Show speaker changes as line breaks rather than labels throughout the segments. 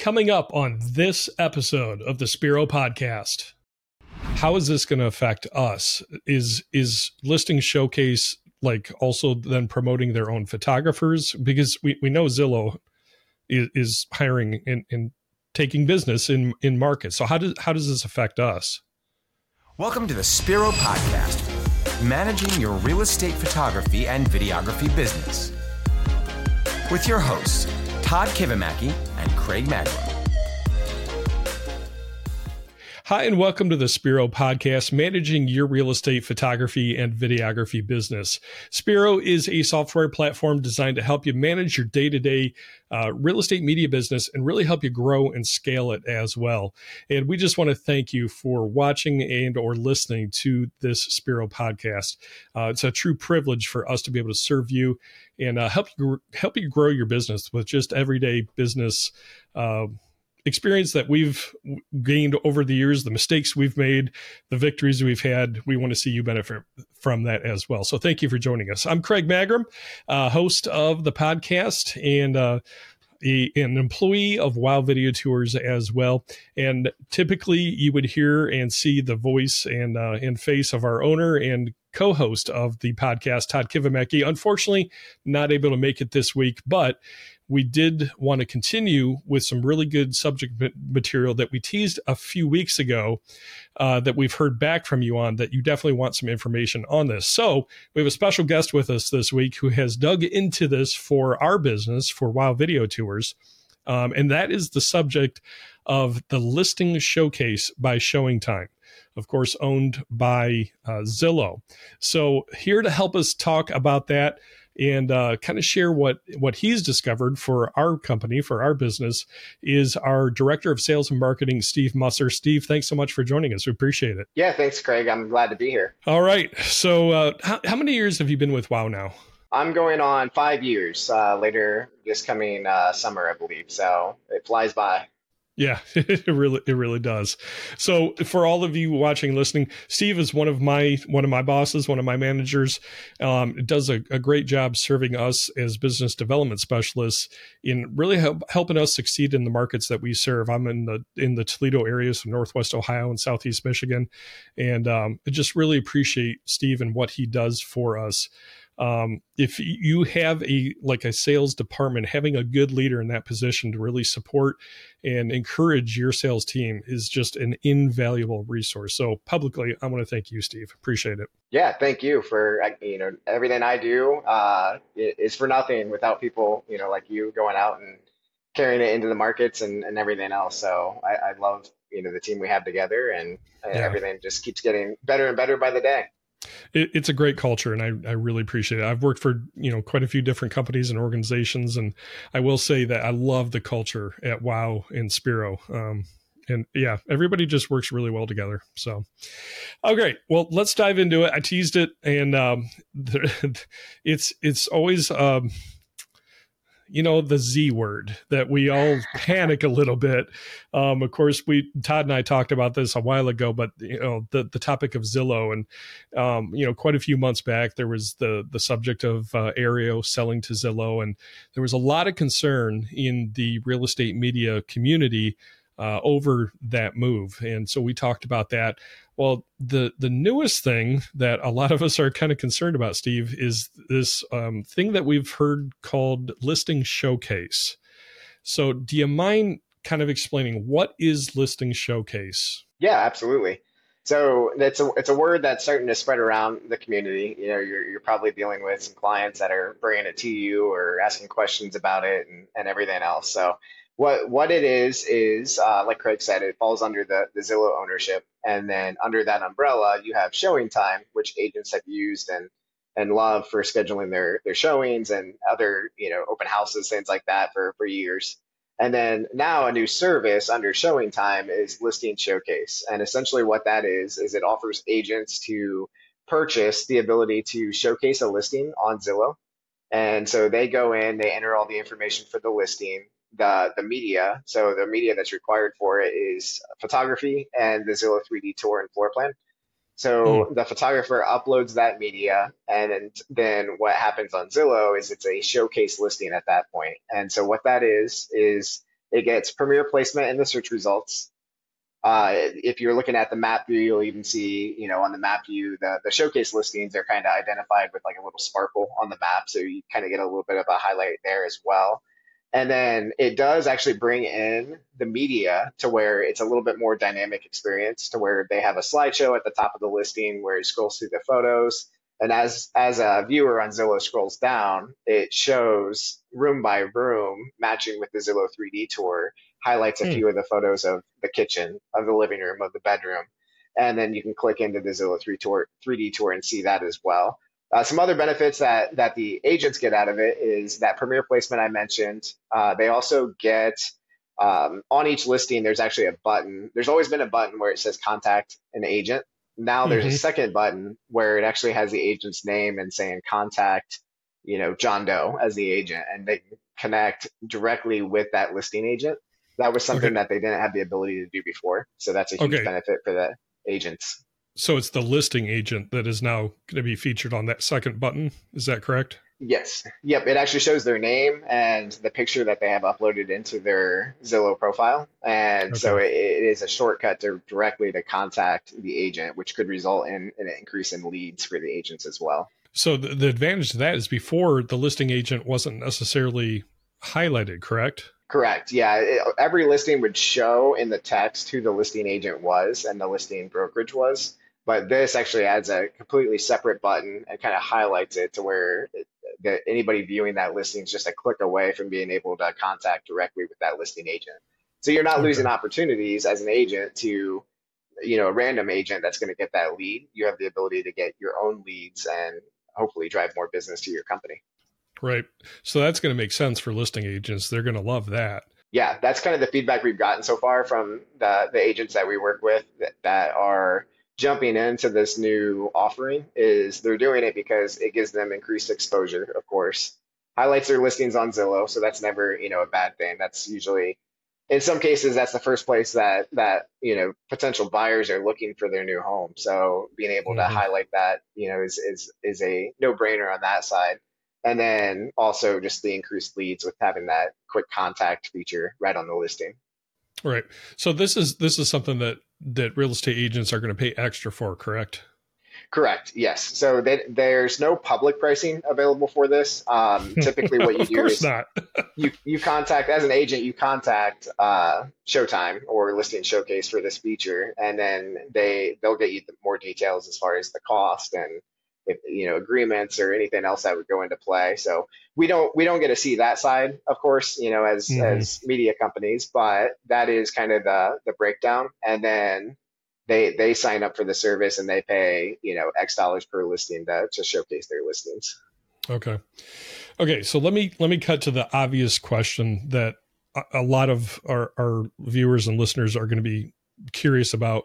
Coming up on this episode of the Spiro podcast, how is this going to affect us? Is is listing showcase like also then promoting their own photographers because we, we know Zillow is, is hiring and, and taking business in in markets. So how does how does this affect us?
Welcome to the Spiro podcast, managing your real estate photography and videography business. With your hosts, Todd Kivimaki Craig Magrum.
Hi, and welcome to the Spiro podcast, managing your real estate photography and videography business. Spiro is a software platform designed to help you manage your day to day real estate media business and really help you grow and scale it as well. And we just want to thank you for watching and or listening to this Spiro podcast. Uh, it's a true privilege for us to be able to serve you and uh, help you help you grow your business with just everyday business. Uh, experience that we've gained over the years, the mistakes we've made, the victories we've had. We want to see you benefit from that as well. So thank you for joining us. I'm Craig Magrum, uh, host of the podcast and uh, a, an employee of Wow Video Tours as well. And typically, you would hear and see the voice and uh, and face of our owner and co-host of the podcast, Todd Kivimaki. Unfortunately, not able to make it this week, but we did want to continue with some really good subject material that we teased a few weeks ago uh, that we've heard back from you on that you definitely want some information on this. So we have a special guest with us this week who has dug into this for our business for Wow Video Tours. Um, and that is the subject of the listing showcase by Showing Time of course, owned by uh, Zillow. So, here to help us talk about that and uh, kind of share what what he's discovered for our company for our business is our director of sales and marketing steve musser. Steve thanks so much for joining us. We appreciate it.
Yeah thanks craig. I'm glad to be here.
All right. So uh, how, how many years have you been with wow now?
I'm going on five years uh, later this coming uh, summer i believe. So it flies by
yeah, it really it really does. So for all of you watching, listening, Steve is one of my one of my bosses, one of my managers. Um, does a, a, great job serving us as business development specialists in really help, helping us succeed in the markets that we serve. I'm in the in the Toledo areas so Northwest Ohio and Southeast Michigan, and um, I just really appreciate Steve and what he does for us um, if you have a like a sales department having a good leader in that position to really support and encourage your sales team is just an invaluable resource. So publicly i want to thank you steve. Appreciate it.
Yeah thank you for you know everything i do uh, is for nothing without people you know like you going out and carrying it into the markets and, and everything else. So I, I love you know the team we have together and yeah. everything just keeps getting better and better by the day
it, it's a great culture and I, I really appreciate it. I've worked for, you know, quite a few different companies and organizations. And I will say that I love the culture at WOW and Spiro. Um, and yeah, everybody just works really well together. So, oh, great. Well, let's dive into it. I teased it and, um, it's, it's always, um, you know, the Z word that we all panic a little bit. Um, of course, we Todd and I talked about this a while ago, but you know, the the topic of Zillow and um, you know, quite a few months back, there was the the subject of uh, Aryeo selling to Zillow, and there was a lot of concern in the real estate media community uh, over that move, and so we talked about that. Well, the the newest thing that a lot of us are kind of concerned about, Steve, is this um, thing that we've heard called listing showcase. So, do you mind kind of explaining what is listing showcase?
Yeah, absolutely. So it's a it's a word that's starting to spread around the community. You know, you're you're probably dealing with some clients that are bringing it to you or asking questions about it and, and everything else. So what what it is is uh, like Craig said, it falls under the the Zillow ownership, and then under that umbrella, you have Showing Time, which agents have used and and love for scheduling their their showings and other you know open houses, things like that for for years. And then now a new service under Showing Time is Listing Showcase, and essentially what that is is it offers agents to purchase the ability to showcase a listing on Zillow. And so they go in, they enter all the information for the listing, the the media. So the media that's required for it is photography and the Zillow 3D tour and floor plan. So mm. the photographer uploads that media, and then what happens on Zillow is it's a showcase listing at that point. And so what that is is It gets premier placement in the search results. Uh, if you're looking at the map view, you'll even see, you know, on the map view, the, the showcase listings are kind of identified with like a little sparkle on the map. So you kind of get a little bit of a highlight there as well. And then it does actually bring in the media to where it's a little bit more dynamic experience to where they have a slideshow at the top of the listing where it scrolls through the photos. And as as a viewer on Zillow scrolls down, it shows room by room matching with the Zillow 3D tour highlights a hmm. few of the photos of the kitchen, of the living room, of the bedroom. And then you can click into the Zillow 3 tour, 3D tour and see that as well. Uh, some other benefits that, that the agents get out of it is that premier placement I mentioned. Uh, they also get um, on each listing, there's actually a button. There's always been a button where it says contact an agent. Now there's mm-hmm. a second button where it actually has the agent's name and saying contact, you know, John Doe as the agent, and they connect directly with that listing agent. That was something okay. that they didn't have the ability to do before. So that's a huge okay. benefit for the agents.
So it's the listing agent that is now going to be featured on that second button. Is that correct?
Yes. Yep. It actually shows their name and the picture that they have uploaded into their Zillow profile. And okay. so it, it is a shortcut to directly to contact the agent, which could result in, an increase in leads for the agents as well.
So the, the advantage to that is before the listing agent wasn't necessarily highlighted, correct?
Correct. Yeah. It, every listing would show in the text who the listing agent was and the listing brokerage was. But this actually adds a completely separate button and kind of highlights it to where it, that anybody viewing that listing is just a click away from being able to contact directly with that listing agent. So you're not okay. losing opportunities as an agent to, you know, a random agent that's going to get that lead. You have the ability to get your own leads and hopefully drive more business to your company.
Right. So that's going to make sense for listing agents. They're going to love that.
Yeah, that's kind of the feedback we've gotten so far from the, the agents that we work with that, that are jumping into this new offering is they're doing it because it gives them increased exposure, of course. Highlights their listings on Zillow, so that's never, you know, a bad thing. That's usually in some cases that's the first place that that, you know, potential buyers are looking for their new home. So being able mm-hmm. to highlight that, you know, is is is a no-brainer on that side and then also just the increased leads with having that quick contact feature right on the listing
right. So this is this is something that that real estate agents are going to pay extra for correct?
Correct. Yes. So they, there's no public pricing available for this. Um, typically what you do is you, you contact as an agent you contact uh, showtime or listing showcase for this feature and then they they'll get you more details as far as the cost and you know agreements or anything else that would go into play. So we don't we don't get to see that side, of course, you know, as mm-hmm. as media companies, but that is kind of the the breakdown. And then they they sign up for the service and they pay you know X dollars per listing to, to showcase their listings.
Okay, okay. So let me let me cut to the obvious question that a lot of our, our viewers and listeners are going to be curious about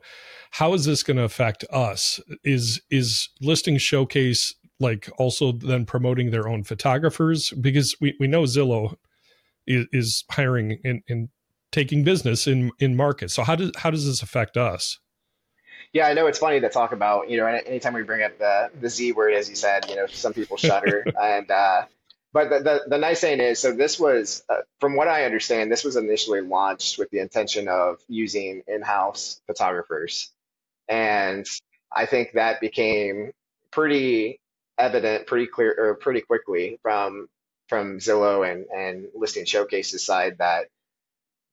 how is this going to affect us? Is is listing showcase like also then promoting their own photographers? Because we, we know zillow is, is hiring and, and taking business in in markets so how does how does this affect us?
Yeah, I know it's funny to talk about. You know, anytime we bring up the the Z word, as you said, you know, some people shudder, and uh, but the, the, the, nice thing is, so this was, uh, from what I understand, this was initially launched with the intention of using in-house photographers, and I think that became pretty evident, pretty clear, or pretty quickly from from Zillow and and listing showcases side that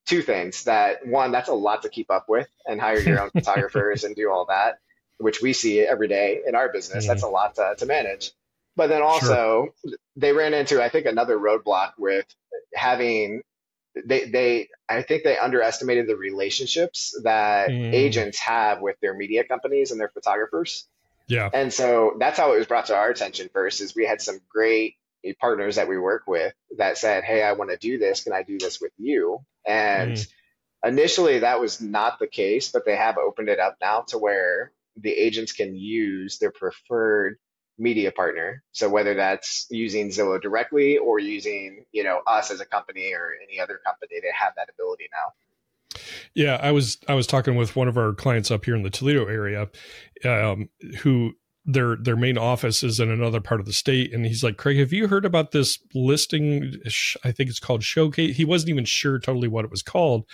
two things that one that's a lot to keep up with and hire your own photographers and do all that, which we see every day in our business. Mm-hmm. That's a lot to, to manage. But then also sure. they ran into I think another roadblock with having they they I think they underestimated the relationships that mm. agents have with their media companies and their photographers.
Yeah.
And so that's how it was brought to our attention first is we had some great partners that we work with that said, "Hey, I want to do this. Can I do this with you?" And mm. initially that was not the case, but they have opened it up now to where the agents can use their preferred media partner. So whether that's using Zillow directly or using, you know, us as a company or any other company, they have that ability now.
Yeah, I was I was talking with one of our clients up here in the Toledo area, um, who their their main office is in another part of the state and he's like craig have you heard about this listing i think it's called showcase he wasn't even sure totally what it was called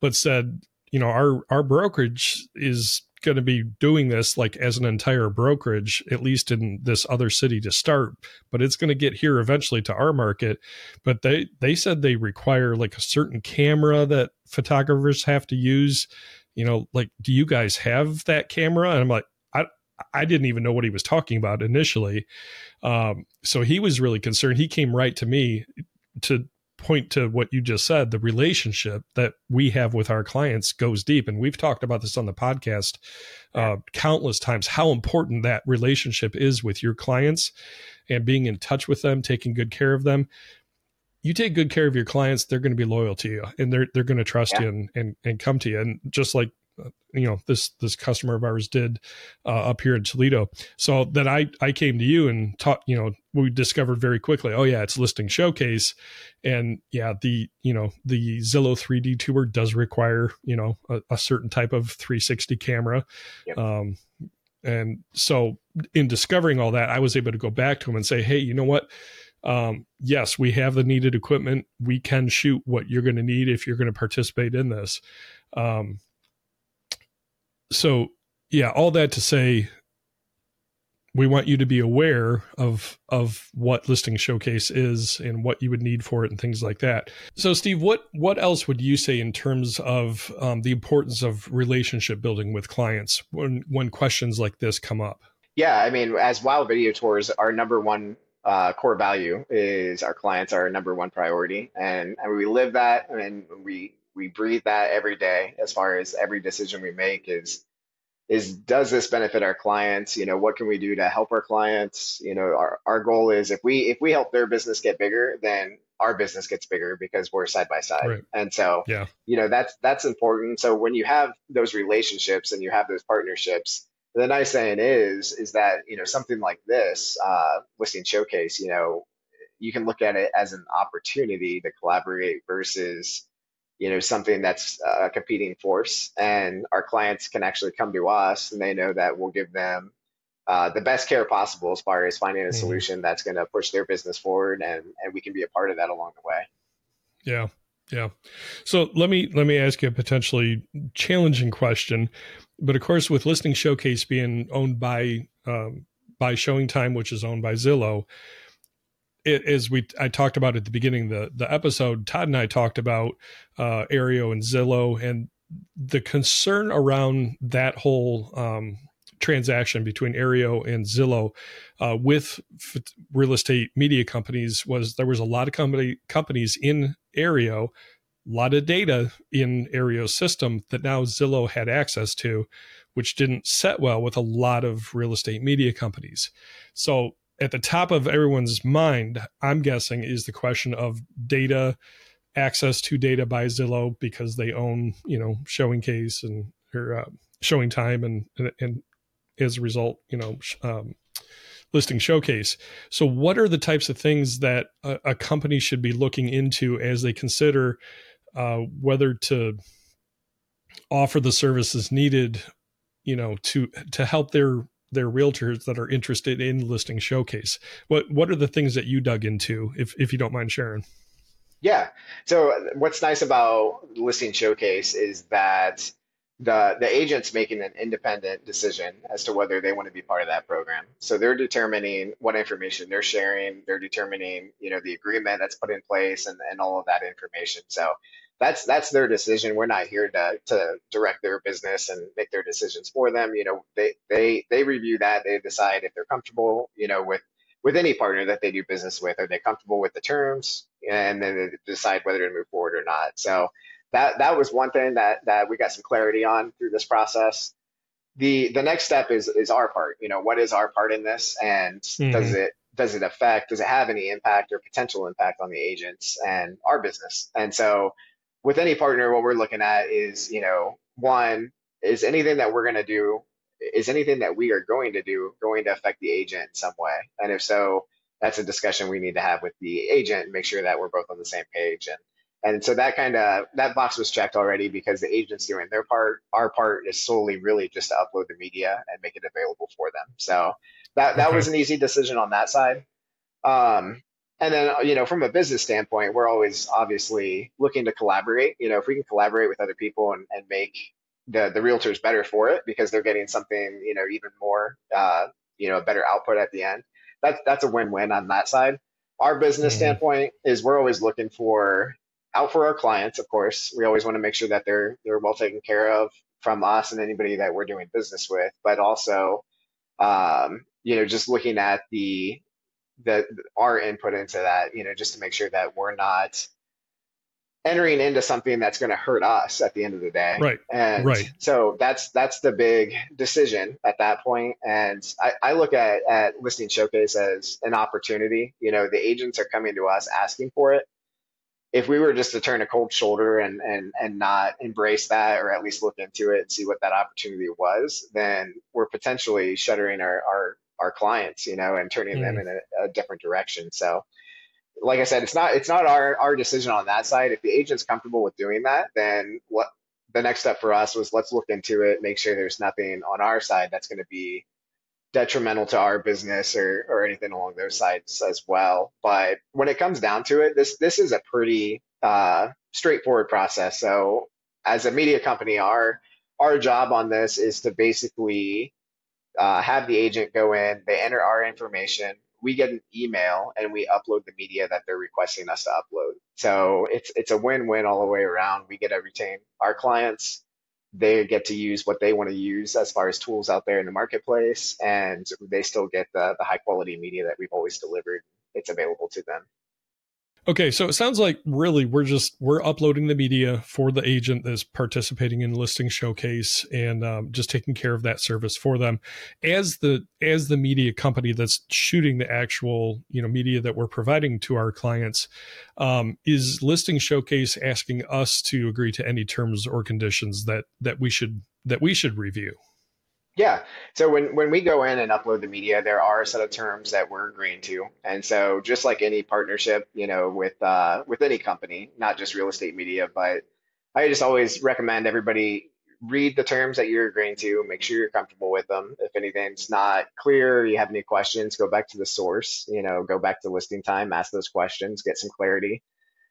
but said you know our our brokerage is going to be doing this like as an entire brokerage at least in this other city to start but it's going to get here eventually to our market. But they they said they require like a certain camera that photographers have to use. You know like do you guys have that camera? And i'm like i i didn't even know what he was talking about initially. Um, so he was really concerned. He came right to me to point to what you just said the relationship that we have with our clients goes deep. And we've talked about this on the podcast uh, countless times how important that relationship is with your clients and being in touch with them taking good care of them. You take good care of your clients they're going to be loyal to you and they're they're going to trust yeah. you and, and and come to you. And just like you know this this customer of ours did uh, up here in Toledo. So that I I came to you and taught you know we discovered very quickly. Oh yeah, it's listing showcase, and yeah the you know the Zillow 3D tour does require you know a, a certain type of 360 camera. Yep. Um, and so in discovering all that, I was able to go back to him and say, hey, you know what? Um, yes, we have the needed equipment. We can shoot what you're going to need if you're going to participate in this. Um, so yeah, all that to say, we want you to be aware of of what listing showcase is and what you would need for it and things like that. So, Steve, what what else would you say in terms of um, the importance of relationship building with clients when when questions like this come up?
Yeah, I mean, as Wow Video Tours, our number one uh, core value is our clients are our number one priority, and, and we live that, and we we breathe that every day as far as every decision we make is is does this benefit our clients? You know what can we do to help our clients? You know our, our goal is if we if we help their business get bigger then our business gets bigger because we're side by side. Right. and so yeah. you know that's that's important. So when you have those relationships and you have those partnerships the nice thing is is that you know something like this uh, listing showcase you know you can look at it as an opportunity to collaborate versus you know something that's a competing force and our clients can actually come to us and they know that we'll give them uh, the best care possible as far as finding a mm-hmm. solution that's going to push their business forward and and we can be a part of that along the way
yeah yeah so let me let me ask you a potentially challenging question but of course with listing showcase being owned by um, by showing time which is owned by zillow it, as we I talked about at the beginning the the episode, Todd and I talked about uh, Aryeo and Zillow and the concern around that whole um, transaction between Aryeo and Zillow uh, with f- real estate media companies was there was a lot of company companies in Aryeo, a lot of data in Aryeo's system that now Zillow had access to, which didn't set well with a lot of real estate media companies. So at the top of everyone's mind, I'm guessing, is the question of data access to data by Zillow because they own, you know, showing case and or uh, showing time and, and, and as a result, you know, um, listing showcase. So, what are the types of things that a, a company should be looking into as they consider uh, whether to offer the services needed, you know, to to help their their realtors that are interested in listing showcase. What what are the things that you dug into, if if you don't mind sharing?
Yeah. So what's nice about listing showcase is that the the agent's making an independent decision as to whether they want to be part of that program. So they're determining what information they're sharing. They're determining, you know, the agreement that's put in place and, and all of that information. So that's that's their decision. We're not here to to direct their business and make their decisions for them. You know, they they they review that. They decide if they're comfortable, you know, with with any partner that they do business with. Are they comfortable with the terms? And then they decide whether to move forward or not. So that that was one thing that that we got some clarity on through this process. The the next step is is our part. You know, what is our part in this, and mm-hmm. does it does it affect? Does it have any impact or potential impact on the agents and our business? And so with any partner, what we're looking at is, you know, one, is anything that we're going to do, is anything that we are going to do going to affect the agent in some way? And if so, that's a discussion we need to have with the agent and make sure that we're both on the same page. And And so that kind of that box was checked already because the agent's doing their part. Our part is solely really just to upload the media and make it available for them. So that that okay. was an easy decision on that side. Um, and then you know from a business standpoint, we're always obviously looking to collaborate. You know, if we can collaborate with other people and, and make the the realtors better for it because they're getting something you know even more uh, you know a better output at the end. That's that's a win win on that side. Our business mm-hmm. standpoint is we're always looking for out for our clients, of course. We always want to make sure that they're they're well taken care of from us and anybody that we're doing business with, but also, um, you know, just looking at the the our input into that, you know, just to make sure that we're not entering into something that's going to hurt us at the end of the day.
Right.
And
right.
so that's that's the big decision at that point. And I, I look at, at listing showcase as an opportunity. You know, the agents are coming to us asking for it if we were just to turn a cold shoulder and and and not embrace that or at least look into it and see what that opportunity was, then we're potentially shuttering our our, our clients, you know, and turning mm. them in a, a, different direction. So like I said, it's not it's not our our decision on that side. If the agent's comfortable with doing that, then what the next step for us was let's look into it, make sure there's nothing on our side that's going to be detrimental to our business or, or anything along those sides as well. But when it comes down to it, this this is a pretty uh, straightforward process. So as a media company, our our job on this is to basically uh, have the agent go in, they enter our information, we get an email, and we upload the media that they're requesting us to upload. So it's it's a win-win all the way around. We get to retain our clients they get to use what they want to use as far as tools out there in the marketplace, and they still get the, the high quality media that we've always delivered. It's available to them.
Okay, so it sounds like really we're just we're uploading the media for the agent that's participating in listing showcase and um, just taking care of that service for them as the as the media company that's shooting the actual you know media that we're providing to our clients. Um, is listing showcase asking us to agree to any terms or conditions that that we should that we should review?
Yeah. So when, when we go in and upload the media, there are a set of terms that we're agreeing to. And so just like any partnership, you know, with uh, with any company, not just real estate media, but I just always recommend everybody read the terms that you're agreeing to, make sure you're comfortable with them. If anything's not clear, you have any questions, go back to the source, you know, go back to listing time, ask those questions, get some clarity.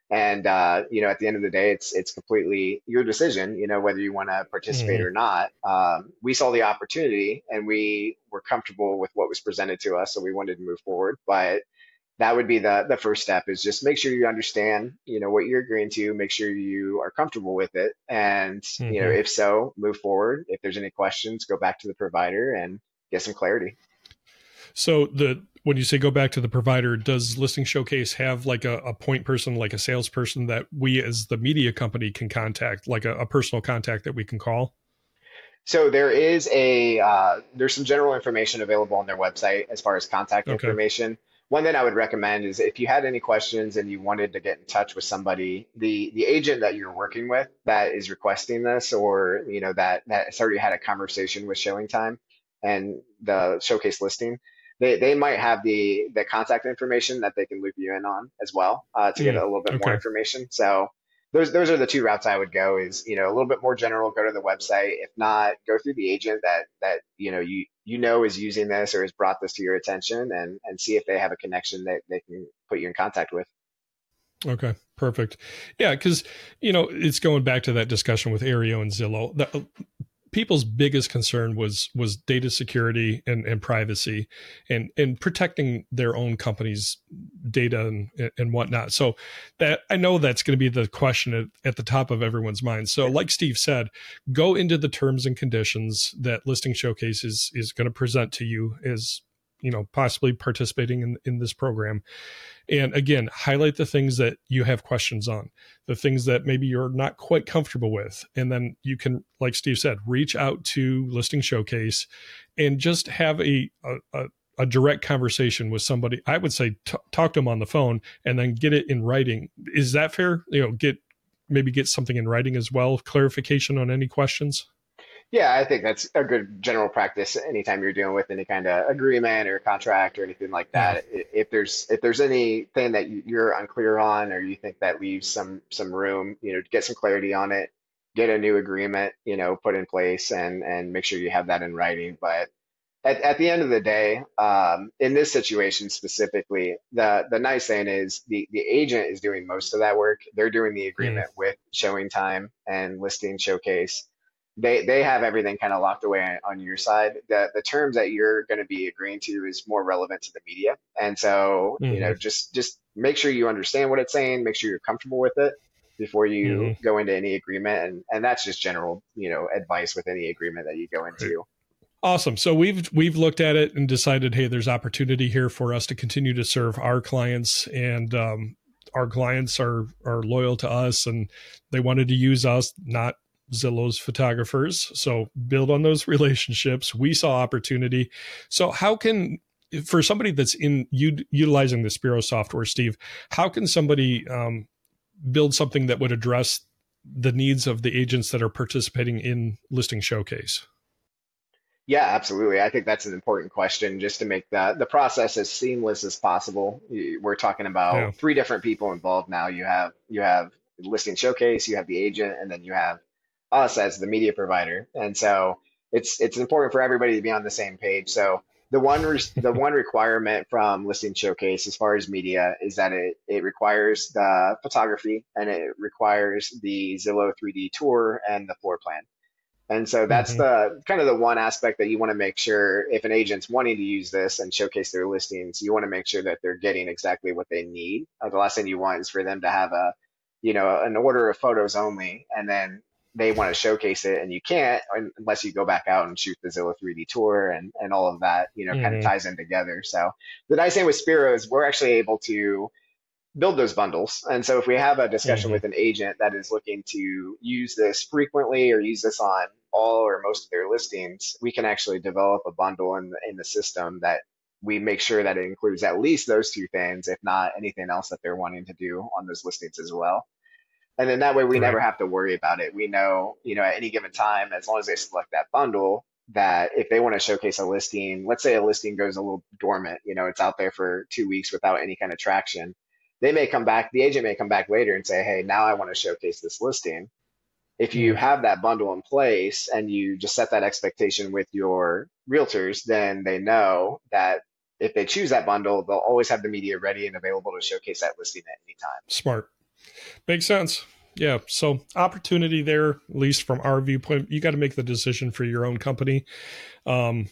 And uh, you know, at the end of the day, it's it's completely your decision. You know, whether you want to participate mm-hmm. or not. Um, we saw the opportunity, and we were comfortable with what was presented to us, so we wanted to move forward. But that would be the the first step is just make sure you understand you know what you're agreeing to make sure you are comfortable with it and mm-hmm. you know mm-hmm. if so move forward if there's any questions go back to the provider and get some clarity
so the when you say go back to the provider, does Listing Showcase have like a, a point person, like a salesperson that we as the media company can contact, like a, a personal contact that we can call?
So there is a uh, there's some general information available on their website as far as contact okay. information. One thing I would recommend is if you had any questions and you wanted to get in touch with somebody, the the agent that you're working with that is requesting this, or you know that that has already had a conversation with Showing Time and the showcase listing, they, they might have the the contact information that they can loop you in on as well uh, to mm, get a little bit okay. more information. So those those are the two routes I would go. Is you know a little bit more general, go to the website. If not, go through the agent that that you know you you know is using this or has brought this to your attention, and and see if they have a connection that they can put you in contact with.
Okay, perfect. Yeah, because you know it's going back to that discussion with Aryeo and Zillow. The, people's biggest concern was was data security and, and privacy and and protecting their own company's data and, and whatnot. So that i know that's going to be the question at, at the top of everyone's mind. So like steve said go into the terms and conditions that listing showcase is is going to present to you as you know possibly participating in, in this program. And again highlight the things that you have questions on the things that maybe you're not quite comfortable with. And then you can like steve said reach out to listing showcase and just have a, a, a direct conversation with somebody. I would say t- talk to them on the phone and then get it in writing. Is that fair? You know get maybe get something in writing as well clarification on any questions
Yeah, I think that's a good general practice anytime you're dealing with any kind of agreement or contract or anything like that. Yeah. If there's if there's anything that you're unclear on or you think that leaves some some room, you know, get some clarity on it, get a new agreement, you know, put in place and and make sure you have that in writing. But at, at the end of the day, um, in this situation specifically, the the nice thing is the the agent is doing most of that work. They're doing the agreement mm. with showing time and listing showcase. They they have everything kind of locked away on, your side. The the terms that you're going to be agreeing to is more relevant to the media, and so mm-hmm. you know mm-hmm. just just make sure you understand what it's saying. Make sure you're comfortable with it before you mm-hmm. go into any agreement, and and that's just general you know advice with any agreement that you go into.
Awesome. So we've we've looked at it and decided, hey, there's opportunity here for us to continue to serve our clients, and um, our clients are are loyal to us, and they wanted to use us, not Zillow's photographers. So build on those relationships. We saw opportunity. So how can for somebody that's in u- utilizing the Spiro software, Steve, how can somebody um, build something that would address the needs of the agents that are participating in listing showcase?
Yeah, absolutely. I think that's an important question just to make the, the process as seamless as possible. We're talking about yeah. three different people involved now. You have you have listing showcase, you have the agent, and then you have us as the media provider. And so it's it's important for everybody to be on the same page. So the one re- the one requirement from listing showcase as far as media is that it it requires the photography and it requires the Zillow 3D tour and the floor plan. And so that's mm-hmm. the kind of the one aspect that you want to make sure if an agent's wanting to use this and showcase their listings, you want to make sure that they're getting exactly what they need. Uh, the last thing you want is for them to have a, you know, an order of photos only, and then they want to showcase it and you can't unless you go back out and shoot the Zillow 3D tour and, and all of that, you know, mm-hmm. kind of ties in together. So the nice thing with Spiro is we're actually able to build those bundles. And so if we have a discussion mm-hmm. with an agent that is looking to use this frequently or use this on all or most of their listings, we can actually develop a bundle in the, in the system that we make sure that it includes at least those two things, if not anything else that they're wanting to do on those listings as well. And then that way we right. never have to worry about it. We know, you know, at any given time, as long as they select that bundle, that if they want to showcase a listing, let's say a listing goes a little dormant, you know, it's out there for two weeks without any kind of traction they may come back, the agent may come back later and say, hey, now I want to showcase this listing. If you mm-hmm. have that bundle in place and you just set that expectation with your realtors, then they know that if they choose that bundle, they'll always have the media ready and available to showcase that listing at any time.
Smart. Makes sense. Yeah. So opportunity there, at least from our viewpoint, you got to make the decision for your own company. Um,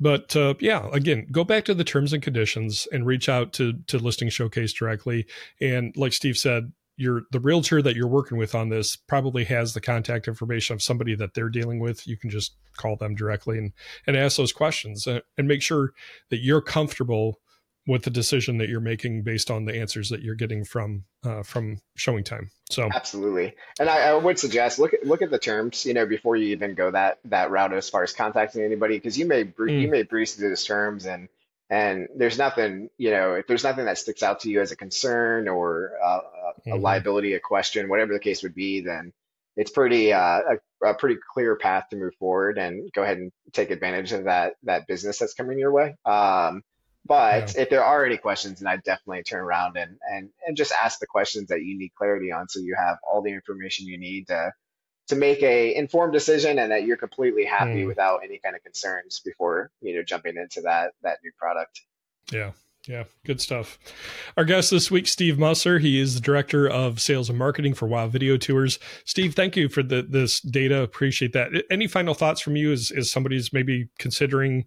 but uh, yeah, again, go back to the terms and conditions and reach out to to Listing Showcase directly. And like Steve said, your the realtor that you're working with on this probably has the contact information of somebody that they're dealing with. You can just call them directly and and ask those questions and, uh, and make sure that you're comfortable with the decision that you're making based on the answers that you're getting from uh, from showing time. So
absolutely, and I, I, would suggest look at look at the terms, you know, before you even go that that route as far as contacting anybody, because you may mm. you may breeze through those terms and and there's nothing, you know, if there's nothing that sticks out to you as a concern or uh, a, mm-hmm. liability, a question, whatever the case would be, then it's pretty uh, a, a pretty clear path to move forward and go ahead and take advantage of that that business that's coming your way. Um, but yeah. if there are any questions, and I definitely turn around and, and, and just ask the questions that you need clarity on so you have all the information you need to to make a informed decision and that you're completely happy mm. without any kind of concerns before, you know, jumping into that that new product.
Yeah. Yeah, good stuff. Our guest this week, Steve Musser. He is the director of sales and marketing for Wow Video Tours. Steve, thank you for the, this data. Appreciate that. Any final thoughts from you as, as somebody's maybe considering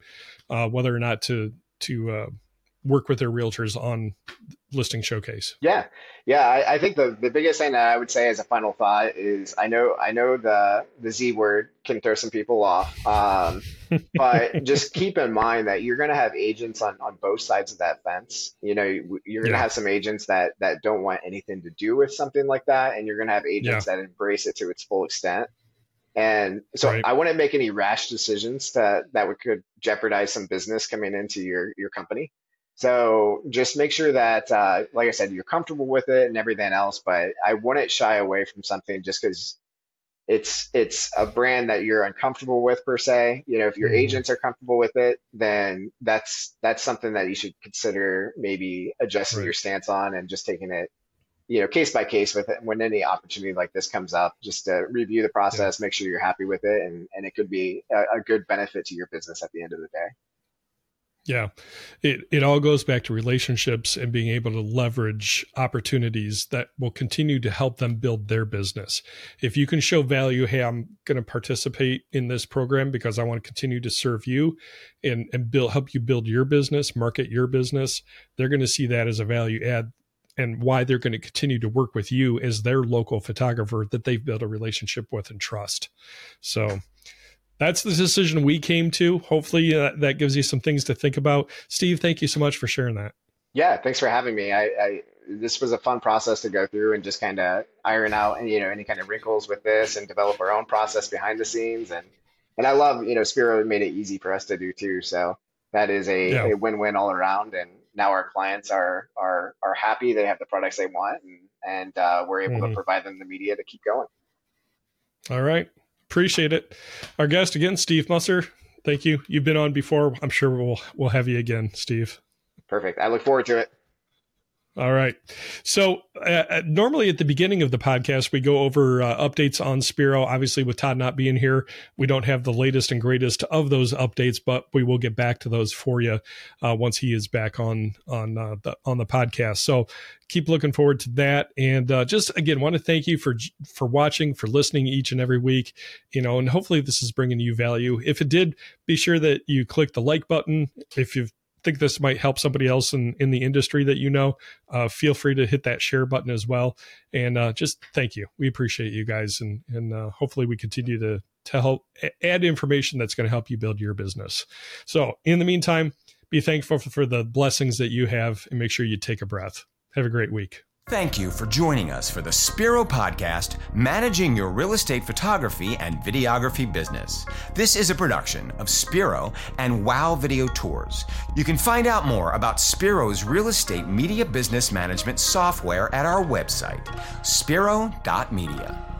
uh, whether or not to to uh, work with their realtors on listing showcase
yeah yeah I, I, think the, the biggest thing that i would say as a final thought is i know i know the the z word can throw some people off um, but just keep in mind that you're going to have agents on, on both sides of that fence you know you're going to yeah. have some agents that that don't want anything to do with something like that and you're going to have agents yeah. that embrace it to its full extent and so right. I wouldn't make any rash decisions that that would could jeopardize some business coming into your your company. So just make sure that, uh, like I said, you're comfortable with it and everything else. But I wouldn't shy away from something just because it's it's a brand that you're uncomfortable with per se. You know, if your mm-hmm. agents are comfortable with it, then that's that's something that you should consider maybe adjusting right. your stance on and just taking it, you know, case by case with it. When any opportunity like this comes up, just to review the process, yeah. make sure you're happy with it, and and it could be a, a good benefit to your business at the end of the day.
Yeah. It it all goes back to relationships and being able to leverage opportunities that will continue to help them build their business. If you can show value, hey, I'm going to participate in this program because I want to continue to serve you and and build help you build your business, market your business, they're going to see that as a value add and why they're going to continue to work with you as their local photographer that they've built a relationship with and trust. So that's the decision we came to. Hopefully, uh, that gives you some things to think about. Steve, thank you so much for sharing that.
Yeah, thanks for having me. I, I this was a fun process to go through and just kind of iron out you know any kind of wrinkles with this and develop our own process behind the scenes and and I love you know Spiro made it easy for us to do too. So that is a, yeah. a win-win all around. And now our clients are are are happy. They have the products they want, and and uh, we're able mm-hmm. to provide them the media to keep going.
All right. Appreciate it. Our guest again, Steve Musser. Thank you. You've been on before. I'm sure we'll we'll have you again, Steve.
Perfect. I look forward to it.
All right. So uh, uh, normally at the beginning of the podcast, we go over uh, updates on Spiro. Obviously, with Todd not being here, we don't have the latest and greatest of those updates, but we will get back to those for you uh, once he is back on on uh, the on the podcast. So keep looking forward to that. And uh, just again, want to thank you for for watching, for listening each and every week. You know, and hopefully this is bringing you value. If it did, be sure that you click the like button. If you've think this might help somebody else in, in the industry that you know, uh, feel free to hit that share button as well. And uh, just thank you. We appreciate you guys. And, and uh, hopefully we continue to, to help add information that's going to help you build your business. So in the meantime, be thankful for the blessings that you have and make sure you take a breath. Have a great week.
Thank you for joining us for the Spiro Podcast, Managing Your Real Estate Photography and Videography Business. This is a production of Spiro and Wow Video Tours. You can find out more about Spiro's real estate media business management software at our website, spiro.media.